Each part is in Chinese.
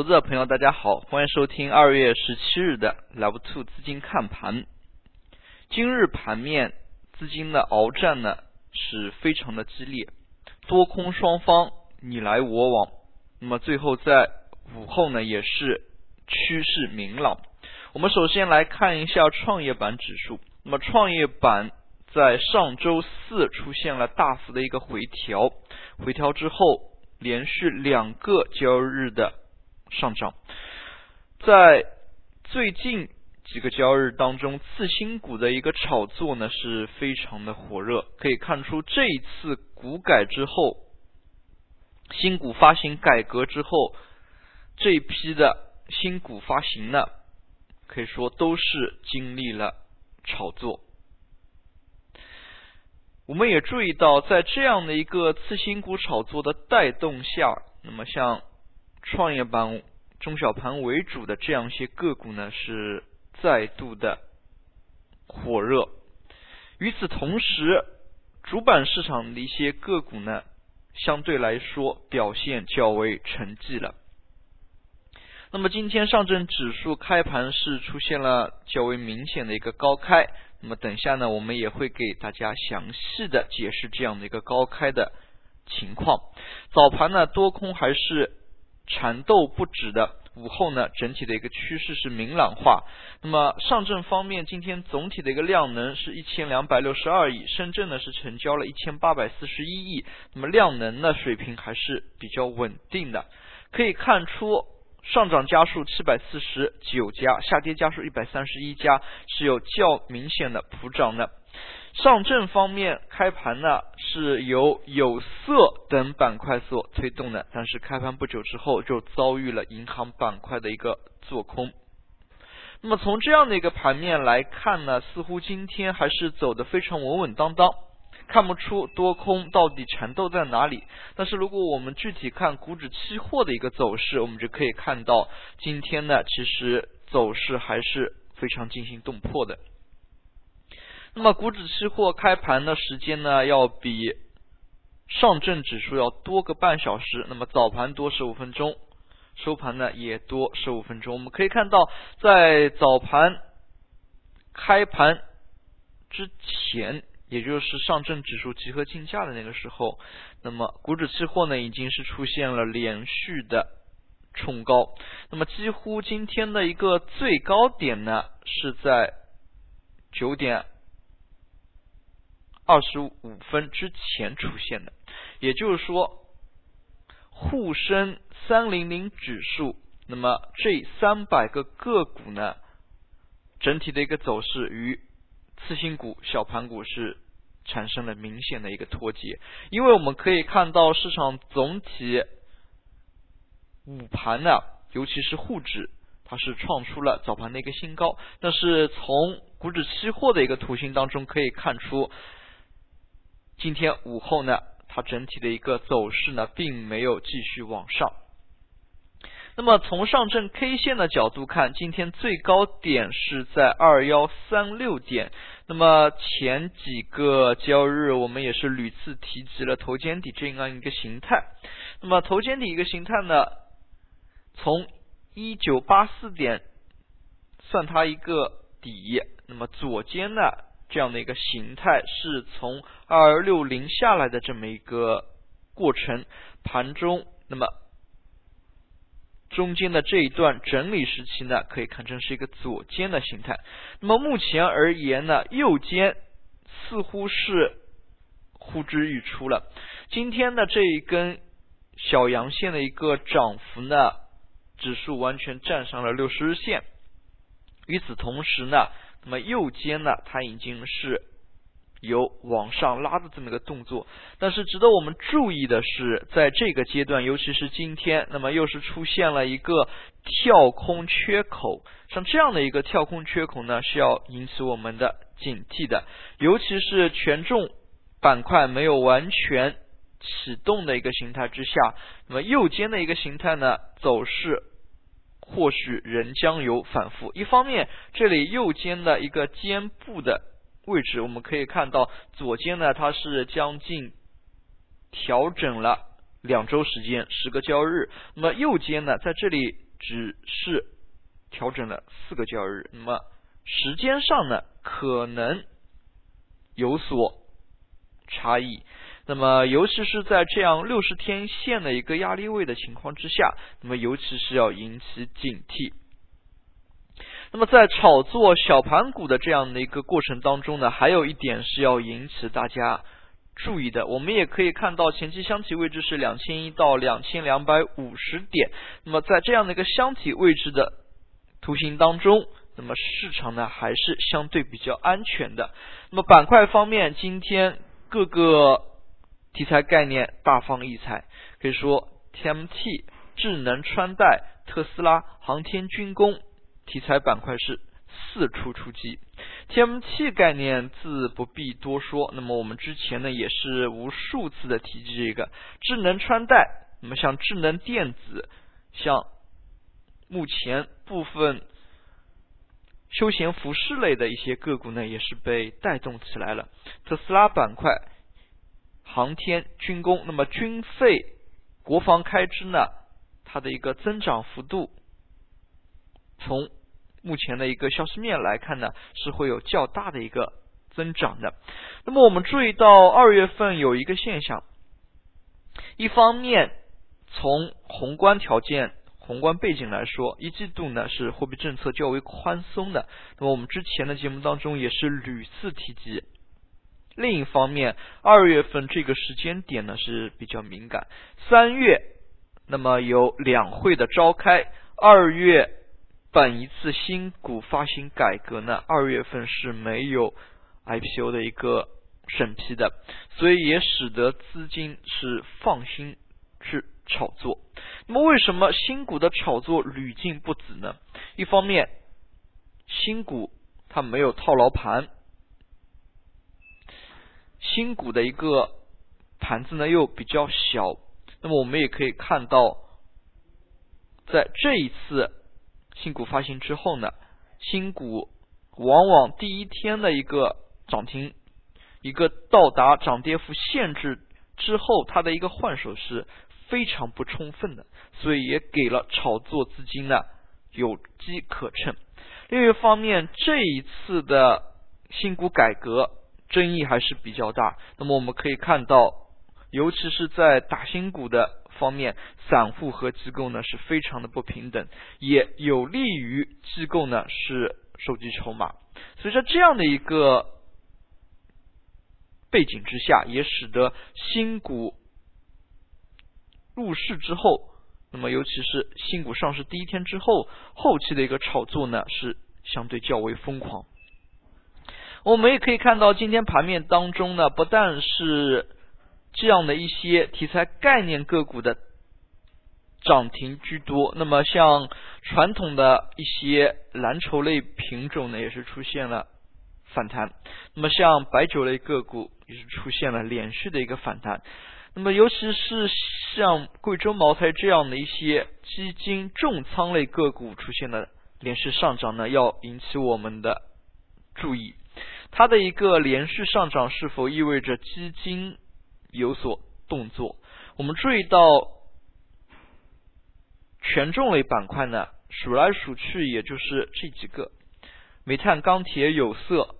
投资者朋友，大家好，欢迎收听二月十七日的 Love Two 资金看盘。今日盘面资金的鏖战呢是非常的激烈，多空双方你来我往。那么最后在午后呢也是趋势明朗。我们首先来看一下创业板指数。那么创业板在上周四出现了大幅的一个回调，回调之后连续两个交易日的。上涨，在最近几个交易日当中，次新股的一个炒作呢是非常的火热。可以看出，这一次股改之后，新股发行改革之后，这一批的新股发行呢，可以说都是经历了炒作。我们也注意到，在这样的一个次新股炒作的带动下，那么像。创业板中小盘为主的这样一些个股呢，是再度的火热。与此同时，主板市场的一些个股呢，相对来说表现较为沉寂了。那么今天上证指数开盘是出现了较为明显的一个高开。那么等下呢，我们也会给大家详细的解释这样的一个高开的情况。早盘呢，多空还是。缠斗不止的午后呢，整体的一个趋势是明朗化。那么上证方面，今天总体的一个量能是一千两百六十二亿，深圳呢是成交了一千八百四十一亿。那么量能呢水平还是比较稳定的，可以看出上涨家数七百四十九家，下跌家数一百三十一家，是有较明显的普涨的。上证方面开盘呢是由有色等板块所推动的，但是开盘不久之后就遭遇了银行板块的一个做空。那么从这样的一个盘面来看呢，似乎今天还是走的非常稳稳当当，看不出多空到底缠斗在哪里。但是如果我们具体看股指期货的一个走势，我们就可以看到今天呢其实走势还是非常惊心动魄的。那么股指期货开盘的时间呢，要比上证指数要多个半小时。那么早盘多十五分钟，收盘呢也多十五分钟。我们可以看到，在早盘开盘之前，也就是上证指数集合竞价的那个时候，那么股指期货呢已经是出现了连续的冲高。那么几乎今天的一个最高点呢，是在九点。二十五分之前出现的，也就是说，沪深三零零指数，那么这三百个个股呢，整体的一个走势与次新股、小盘股是产生了明显的一个脱节，因为我们可以看到市场总体午盘呢，尤其是沪指，它是创出了早盘的一个新高，但是从股指期货的一个图形当中可以看出。今天午后呢，它整体的一个走势呢，并没有继续往上。那么从上证 K 线的角度看，今天最高点是在二幺三六点。那么前几个交易日，我们也是屡次提及了头肩底这样一个形态。那么头肩底一个形态呢，从一九八四点算它一个底，那么左肩呢？这样的一个形态是从二六零下来的这么一个过程，盘中那么中间的这一段整理时期呢，可以看成是一个左肩的形态。那么目前而言呢，右肩似乎是呼之欲出了。今天的这一根小阳线的一个涨幅呢，指数完全站上了六十日线。与此同时呢。那么右肩呢，它已经是有往上拉的这么一个动作，但是值得我们注意的是，在这个阶段，尤其是今天，那么又是出现了一个跳空缺口，像这样的一个跳空缺口呢，是要引起我们的警惕的，尤其是权重板块没有完全启动的一个形态之下，那么右肩的一个形态呢，走势。或许仍将有反复。一方面，这里右肩的一个肩部的位置，我们可以看到左肩呢，它是将近调整了两周时间，十个交易日。那么右肩呢，在这里只是调整了四个交易日，那么时间上呢可能有所差异。那么尤其是在这样六十天线的一个压力位的情况之下，那么尤其是要引起警惕。那么在炒作小盘股的这样的一个过程当中呢，还有一点是要引起大家注意的。我们也可以看到前期箱体位置是两千一到两千两百五十点。那么在这样的一个箱体位置的图形当中，那么市场呢还是相对比较安全的。那么板块方面，今天各个题材概念大放异彩，可以说 TMT、智能穿戴、特斯拉、航天军工。题材板块是四处出击，TMT 概念自不必多说。那么我们之前呢也是无数次的提及这个智能穿戴。那么像智能电子，像目前部分休闲服饰类的一些个股呢，也是被带动起来了。特斯拉板块、航天军工，那么军费、国防开支呢，它的一个增长幅度从目前的一个消息面来看呢，是会有较大的一个增长的。那么我们注意到二月份有一个现象，一方面从宏观条件、宏观背景来说，一季度呢是货币政策较为宽松的。那么我们之前的节目当中也是屡次提及。另一方面，二月份这个时间点呢是比较敏感。三月，那么有两会的召开，二月。本一次新股发行改革呢，二月份是没有 IPO 的一个审批的，所以也使得资金是放心去炒作。那么为什么新股的炒作屡禁不止呢？一方面，新股它没有套牢盘，新股的一个盘子呢又比较小。那么我们也可以看到，在这一次。新股发行之后呢，新股往往第一天的一个涨停，一个到达涨跌幅限制之后，它的一个换手是非常不充分的，所以也给了炒作资金呢有机可乘。另一方面，这一次的新股改革争议还是比较大。那么我们可以看到，尤其是在打新股的。方面，散户和机构呢是非常的不平等，也有利于机构呢是收集筹码。所以说这样的一个背景之下，也使得新股入市之后，那么尤其是新股上市第一天之后，后期的一个炒作呢是相对较为疯狂。我们也可以看到，今天盘面当中呢，不但是。这样的一些题材概念个股的涨停居多，那么像传统的一些蓝筹类品种呢，也是出现了反弹。那么像白酒类个股也是出现了连续的一个反弹。那么尤其是像贵州茅台这样的一些基金重仓类个股出现了连续上涨呢，要引起我们的注意。它的一个连续上涨是否意味着基金？有所动作，我们注意到权重类板块呢，数来数去也就是这几个：煤炭、钢铁、有色、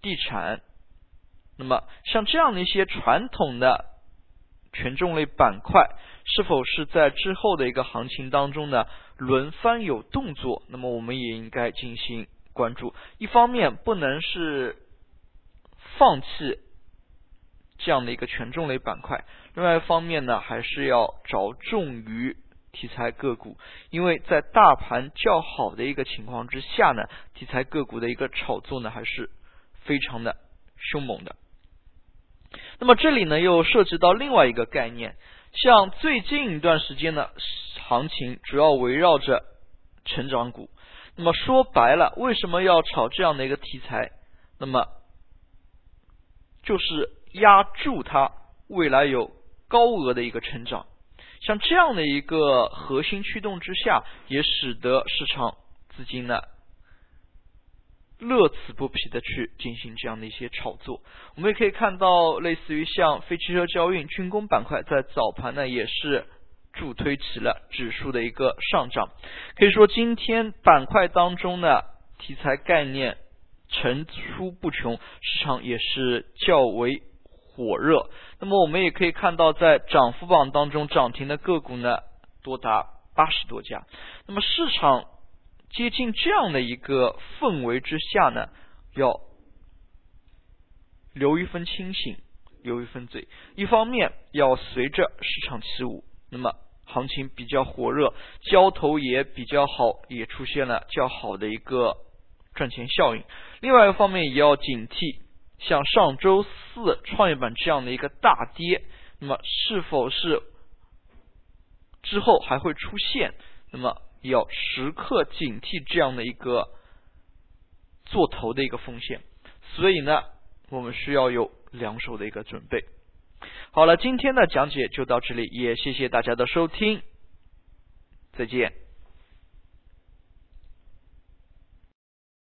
地产。那么像这样的一些传统的权重类板块，是否是在之后的一个行情当中呢轮番有动作？那么我们也应该进行关注。一方面不能是放弃。这样的一个权重类板块，另外一方面呢，还是要着重于题材个股，因为在大盘较好的一个情况之下呢，题材个股的一个炒作呢，还是非常的凶猛的。那么这里呢，又涉及到另外一个概念，像最近一段时间呢，行情主要围绕着成长股。那么说白了，为什么要炒这样的一个题材？那么就是。压住它未来有高额的一个成长，像这样的一个核心驱动之下，也使得市场资金呢乐此不疲的去进行这样的一些炒作。我们也可以看到，类似于像非汽车交运、军工板块，在早盘呢也是助推起了指数的一个上涨。可以说，今天板块当中呢，题材概念层出不穷，市场也是较为火热。那么我们也可以看到，在涨幅榜当中，涨停的个股呢多达八十多家。那么市场接近这样的一个氛围之下呢，要留一份清醒，留一份醉。一方面要随着市场起舞，那么行情比较火热，交投也比较好，也出现了较好的一个赚钱效应。另外一个方面也要警惕。像上周四创业板这样的一个大跌，那么是否是之后还会出现？那么要时刻警惕这样的一个做头的一个风险。所以呢，我们需要有两手的一个准备。好了，今天的讲解就到这里，也谢谢大家的收听，再见。